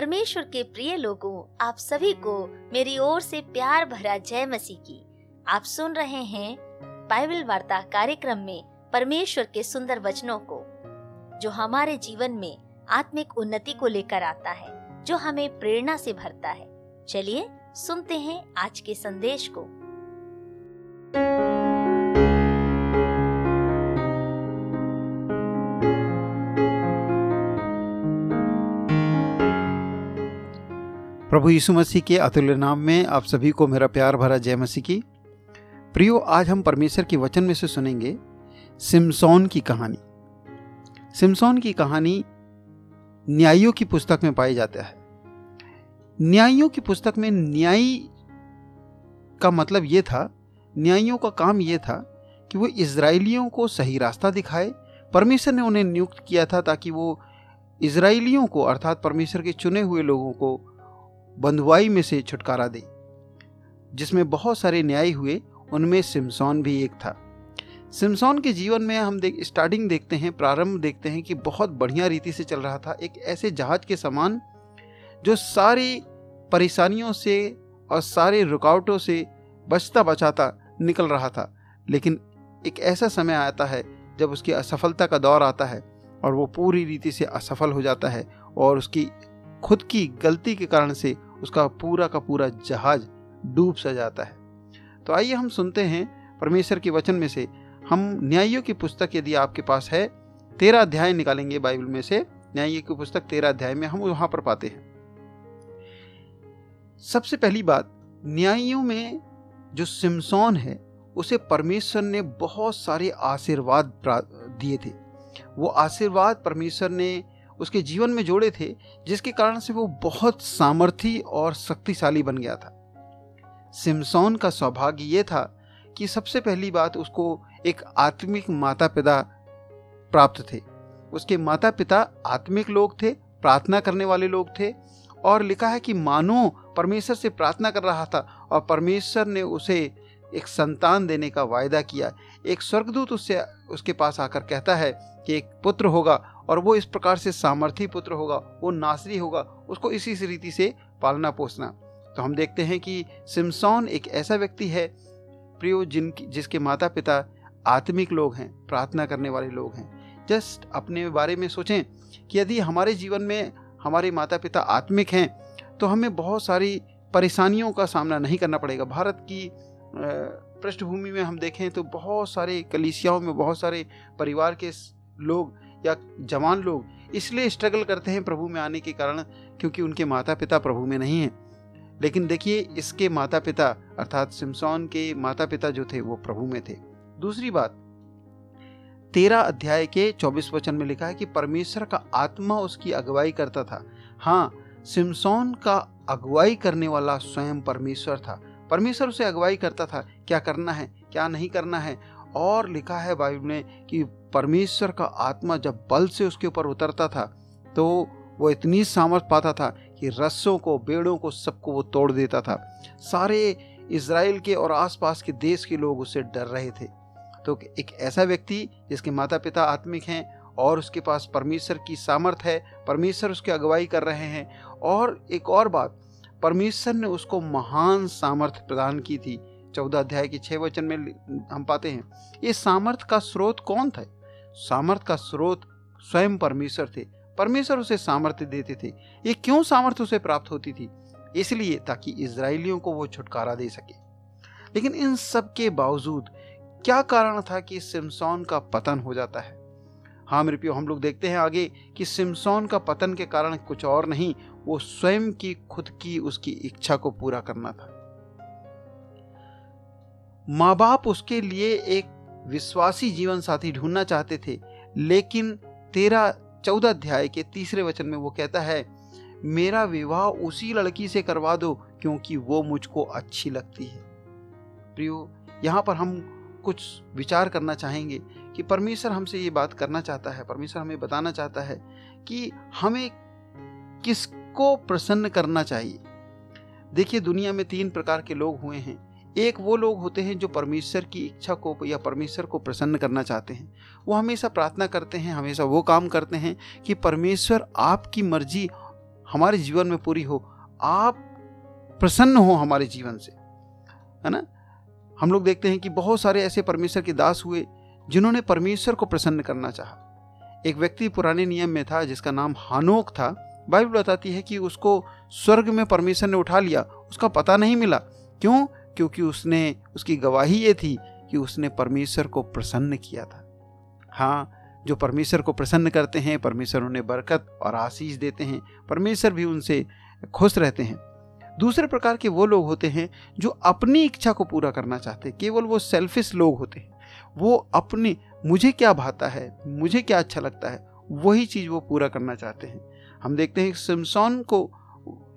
परमेश्वर के प्रिय लोगों, आप सभी को मेरी ओर से प्यार भरा जय मसीह की। आप सुन रहे हैं बाइबल वार्ता कार्यक्रम में परमेश्वर के सुंदर वचनों को, जो हमारे जीवन में आत्मिक उन्नति को लेकर आता है, जो हमें प्रेरणा से भरता है। चलिए सुनते हैं आज के संदेश को। प्रभु यीशु मसीह के अतुल्य नाम में आप सभी को मेरा प्यार भरा जय मसीह की। प्रियो, आज हम परमेश्वर के वचन में से सुनेंगे सिमसोन की कहानी। सिमसोन की कहानी न्यायियों की पुस्तक में पाई जाता है। न्यायियों की पुस्तक में न्यायी का मतलब ये था, न्यायियों का काम ये था कि वो इसराइलियों को सही रास्ता दिखाए। परमेश्वर ने उन्हें नियुक्त किया था ताकि वो इसराइलियों को, अर्थात परमेश्वर के चुने हुए लोगों को बंधुआई में से छुटकारा दे। जिसमें बहुत सारे न्याय हुए, उनमें सिमसौन भी एक था। सिमसौन के जीवन में हम देख स्टार्टिंग देखते हैं, प्रारंभ देखते हैं कि बहुत बढ़िया रीति से चल रहा था। एक ऐसे जहाज़ के समान, जो सारी परेशानियों से और सारे रुकावटों से बचता बचाता निकल रहा था। लेकिन एक ऐसा समय आता है, जब उसकी असफलता का दौर आता है और वो पूरी रीति से असफल हो जाता है और उसकी खुद की गलती के कारण से उसका पूरा का पूरा जहाज़ डूब सा जाता है। तो आइए हम सुनते हैं परमेश्वर के वचन में से, हम न्यायियों की पुस्तक यदि आपके पास है, तेरह अध्याय निकालेंगे बाइबल में से, न्यायियों की पुस्तक तेरह अध्याय में हम वहाँ पर पाते हैं। सबसे पहली बात, न्यायियों में जो सिमसोन है, उसे परमेश्वर ने बहुत सारे आशीर्वाद दिए थे। वो आशीर्वाद परमेश्वर ने उसके जीवन में जोड़े थे, जिसके कारण से वो बहुत सामर्थी और शक्तिशाली बन गया था। सिमसोन का सौभाग्य ये था कि सबसे पहली बात उसको एक आत्मिक माता पिता प्राप्त थे। उसके माता पिता आत्मिक लोग थे, प्रार्थना करने वाले लोग थे और लिखा है कि मानो परमेश्वर से प्रार्थना कर रहा था और परमेश्वर ने उसे एक संतान देने का वायदा किया। एक स्वर्गदूत उससे, उसके पास आकर कहता है कि एक पुत्र होगा और वो इस प्रकार से सामर्थी पुत्र होगा, वो नासरी होगा, उसको इसी रीति से पालना पोसना। तो हम देखते हैं कि सिमसौन एक ऐसा व्यक्ति है, प्रियो, जिन, जिसके माता पिता आत्मिक लोग हैं, प्रार्थना करने वाले लोग हैं। जस्ट अपने बारे में सोचें कि यदि हमारे जीवन में हमारे माता पिता आत्मिक हैं तो हमें बहुत सारी परेशानियों का सामना नहीं करना पड़ेगा। भारत की पृष्ठभूमि में हम देखें तो बहुत सारे कलिसियाओं में बहुत सारे परिवार के लोग या जवान लोग इसलिए स्ट्रगल करते हैं प्रभु में आने के कारण क्योंकि उनके माता पिता प्रभु में नहीं हैं। लेकिन देखिए, इसके माता पिता अर्थात सिमसौन के माता पिता जो थे, वो प्रभु में थे। दूसरी बात, तेरह अध्याय के चौबीस वचन में लिखा है कि परमेश्वर का आत्मा उसकी अगुवाई करता था। हाँ सिमसौन का अगुवाई करने वाला स्वयं परमेश्वर था। परमेश्वर उसे अगुवाई करता था, क्या करना है, क्या नहीं करना है। और लिखा है बाइबल में कि परमेश्वर का आत्मा जब बल से उसके ऊपर उतरता था तो वो इतनी सामर्थ पाता था कि रस्सों को, बेड़ों को, सबको वो तोड़ देता था। सारे इसराइल के और आसपास के देश के लोग उससे डर रहे थे। तो एक ऐसा व्यक्ति जिसके माता पिता आत्मिक हैं और उसके पास परमेश्वर की सामर्थ है, परमेश्वर उसकी अगुवाई कर रहे हैं। और एक और बात परमेश्वर ने उसको महान सामर्थ्य प्रदान की थी। चौदह अध्याय के छह वचन में हम पाते हैं, ये सामर्थ का स्रोत कौन था? सामर्थ का स्रोत स्वयं परमेश्वर थे। परमेश्वर उसे सामर्थ्य देते थे। ये क्यों सामर्थ्य उसे प्राप्त होती थी? इसलिए ताकि इसराइलियों को वो छुटकारा दे सके। लेकिन इन सब के बावजूद क्या कारण था कि सिमसौन का पतन हो जाता है? हाँ मेरे प्यो हम लोग देखते हैं आगे कि सिमसौन का पतन के कारण कुछ और नहीं वो स्वयं की, खुद की उसकी इच्छा को पूरा करना था। माँ बाप उसके लिए एक विश्वासी जीवन साथी ढूंढना चाहते थे, लेकिन तेरह चौदह अध्याय के तीसरे वचन में वो कहता है, मेरा विवाह उसी लड़की से करवा दो, क्योंकि वो मुझको अच्छी लगती है। प्रियो, यहाँ पर हम कुछ विचार करना चाहेंगे कि परमेश्वर हमसे ये बात करना चाहता है, परमेश्वर हमें बताना चाहता है कि हमें किसको प्रसन्न करना चाहिए। देखिए, दुनिया में तीन प्रकार के लोग हुए हैं। एक वो लोग होते हैं जो परमेश्वर की इच्छा को या परमेश्वर को प्रसन्न करना चाहते हैं। वो हमेशा प्रार्थना करते हैं, हमेशा वो काम करते हैं कि परमेश्वर आपकी मर्ज़ी हमारे जीवन में पूरी हो। आप प्रसन्न हो हमारे जीवन से। है ना? हम लोग देखते हैं कि बहुत सारे ऐसे परमेश्वर के दास हुए जिन्होंने परमेश्वर को प्रसन्न करना चाहा। एक व्यक्ति पुराने नियम में था जिसका नाम हानोक था। बाइबल बताती है कि उसको स्वर्ग में परमेश्वर ने उठा लिया, उसका पता नहीं मिला। क्यों? क्योंकि उसने, उसकी गवाही ये थी कि उसने परमेश्वर को प्रसन्न किया था। हाँ जो परमेश्वर को प्रसन्न करते हैं, परमेश्वर उन्हें बरकत और आशीष देते हैं, परमेश्वर भी उनसे खुश रहते हैं। दूसरे प्रकार के वो लोग होते हैं जो अपनी इच्छा को पूरा करना चाहते हैं, केवल वो सेल्फिश लोग होते हैं। वो अपनी, मुझे क्या भाता है, मुझे क्या अच्छा लगता है, वही चीज़ वो पूरा करना चाहते हैं। हम देखते हैं सिमसौन को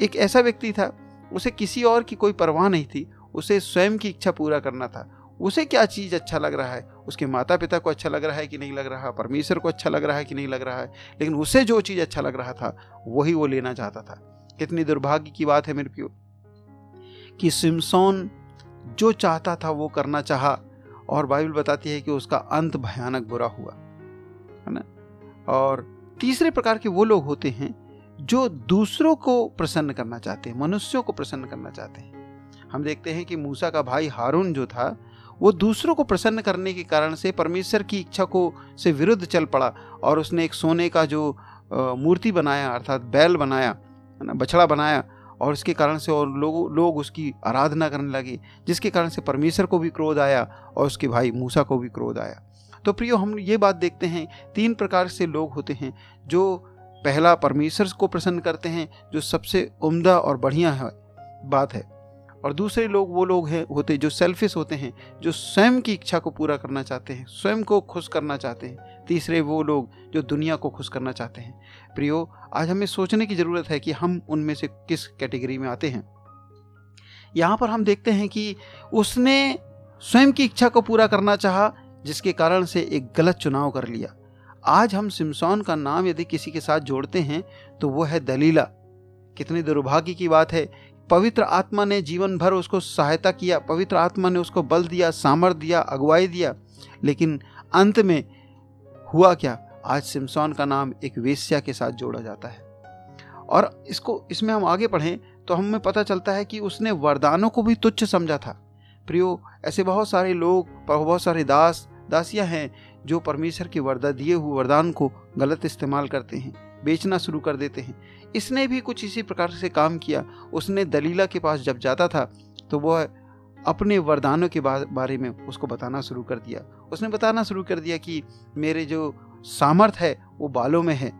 एक ऐसा व्यक्ति था, उसे किसी और की कोई परवाह नहीं थी, उसे स्वयं की इच्छा पूरा करना था। उसे क्या चीज़ अच्छा लग रहा है? उसके माता पिता को अच्छा लग रहा है कि नहीं लग रहा? परमेश्वर को अच्छा लग रहा है कि नहीं लग रहा है? लेकिन उसे जो चीज़ अच्छा लग रहा था, वही वो लेना चाहता था। कितनी दुर्भाग्य की बात है मेरे प्यो, कि सिमसोन जो चाहता था वो करना चाहा, और बाइबल बताती है कि उसका अंत भयानक बुरा हुआ। है ना? और तीसरे प्रकार के वो लोग होते हैं जो दूसरों को प्रसन्न करना चाहते हैं, मनुष्यों को प्रसन्न करना चाहते हैं। हम देखते हैं कि मूसा का भाई हारून जो था, वो दूसरों को प्रसन्न करने के कारण से परमेश्वर की इच्छा को से विरुद्ध चल पड़ा और उसने एक सोने का जो मूर्ति बनाया, अर्थात बैल बनाया, है ना, बछड़ा बनाया और इसके कारण से और लोग लोग उसकी आराधना करने लगे, जिसके कारण से परमेश्वर को भी क्रोध आया और उसके भाई मूसा को भी क्रोध आया। तो प्रियो, हम ये बात देखते हैं, तीन प्रकार से लोग होते हैं, जो पहला परमेश्वर को प्रसन्न करते हैं, जो सबसे उम्दा और बढ़िया है, बात है। और दूसरे लोग वो लोग हैं, होते, जो सेल्फिश होते हैं, जो स्वयं की इच्छा को पूरा करना चाहते हैं, स्वयं को खुश करना चाहते हैं। तीसरे वो लोग, जो दुनिया को खुश करना चाहते हैं। प्रियो, आज हमें सोचने की ज़रूरत है कि हम उनमें से किस कैटेगरी में आते हैं। यहाँ पर हम देखते हैं कि उसने स्वयं की इच्छा को पूरा करना चाहा जिसके कारण से एक गलत चुनाव कर लिया। आज हम सिमसौन का नाम यदि किसी के साथ जोड़ते हैं तो वो है दलीला। कितनी दुर्भाग्य की बात है, पवित्र आत्मा ने जीवन भर उसको सहायता किया, पवित्र आत्मा ने उसको बल दिया, सामर्थ दिया, अगुवाई दिया, लेकिन अंत में हुआ क्या? आज सिमसौन का नाम एक वेश्या के साथ जोड़ा जाता है। और इसको, इसमें हम आगे पढ़ें तो हमें पता चलता है कि उसने वरदानों को भी तुच्छ समझा था। प्रियो, ऐसे बहुत सारे लोग, बहुत सारे दास दासियाँ हैं जो परमेश्वर के वरदा दिए हुए वरदान को गलत इस्तेमाल करते हैं, बेचना शुरू कर देते हैं। इसने भी कुछ इसी प्रकार से काम किया। उसने दलीला के पास जब जाता था तो वह अपने वरदानों के बारे में उसको बताना शुरू कर दिया। उसने बताना शुरू कर दिया कि मेरे जो सामर्थ है, वो बालों में है।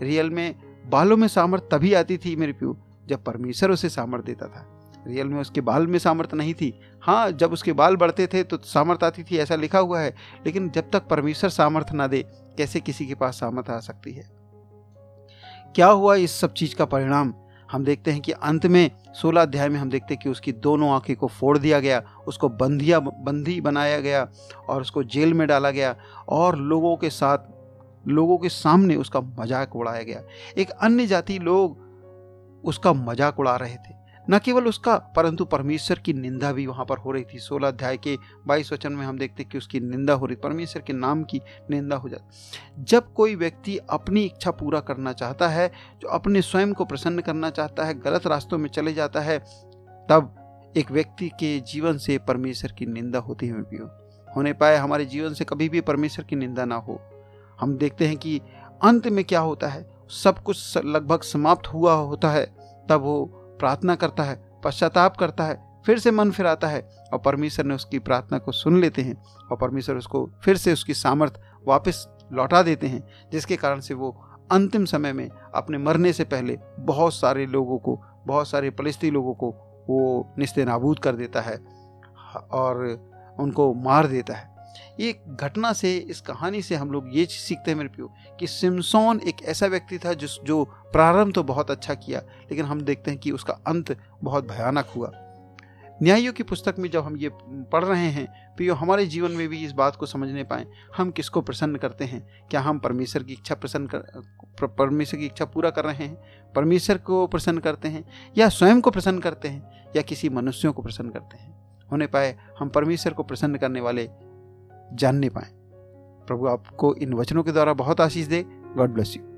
रियल में बालों में सामर्थ तभी आती थी मेरे प्यू, जब परमेश्वर उसे सामर्थ देता था। रियल में उसके बाल में सामर्थ नहीं थी। हाँ जब उसके बाल बढ़ते थे तो सामर्थ आती थी, ऐसा लिखा हुआ है। लेकिन जब तक परमेश्वर सामर्थ ना दे, कैसे किसी के पास सामर्थ आ सकती है? क्या हुआ इस सब चीज़ का परिणाम? हम देखते हैं कि अंत में, सोलह अध्याय में हम देखते हैं कि उसकी दोनों आँखें को फोड़ दिया गया, उसको बंदिया बंदी बनाया गया और उसको जेल में डाला गया और लोगों के साथ, लोगों के सामने उसका मज़ाक उड़ाया गया। एक अन्य जाति लोग उसका मज़ाक उड़ा रहे थे। न केवल उसका, परंतु परमेश्वर की निंदा भी वहाँ पर हो रही थी। सोलह अध्याय के बाईस वचन में हम देखते कि उसकी निंदा हो रही, परमेश्वर के नाम की निंदा हो जाती। जब कोई व्यक्ति अपनी इच्छा पूरा करना चाहता है, जो अपने स्वयं को प्रसन्न करना चाहता है, गलत रास्तों में चले जाता है, तब एक व्यक्ति के जीवन से परमेश्वर की निंदा होती है भी होने पाए हमारे जीवन से कभी भी परमेश्वर की निंदा ना हो। हम देखते हैं कि अंत में क्या होता है? सब कुछ लगभग समाप्त हुआ होता है, तब वो प्रार्थना करता है, पश्चाताप करता है, फिर से मन फिराता है और परमेश्वर ने उसकी प्रार्थना को सुन लेते हैं और परमेश्वर उसको फिर से उसकी सामर्थ वापस लौटा देते हैं, जिसके कारण से वो अंतिम समय में अपने मरने से पहले बहुत सारे लोगों को, बहुत सारे फलिस्ती लोगों को वो निस्ते नाबूद कर देता है और उनको मार देता है। ये घटना से, इस कहानी से हम लोग ये सीखते हैं मेरे प्यो, कि सिमसोन एक ऐसा व्यक्ति था जिस, जो प्रारंभ तो बहुत अच्छा किया, लेकिन हम देखते हैं कि उसका अंत बहुत भयानक हुआ। न्यायों की पुस्तक में जब हम ये पढ़ रहे हैं प्रियो हमारे जीवन में भी इस बात को समझने पाए, हम किसको प्रसन्न करते हैं? क्या हम परमेश्वर की इच्छा प्रसन्न कर परमेश्वर की इच्छा पूरा कर रहे हैं? परमेश्वर को प्रसन्न करते हैं, या स्वयं को प्रसन्न करते हैं, या किसी मनुष्यों को प्रसन्न करते हैं? होने पाए, हम परमेश्वर को प्रसन्न करने वाले जानने पाए। प्रभु आपको इन वचनों के द्वारा बहुत आशीष दे। God bless you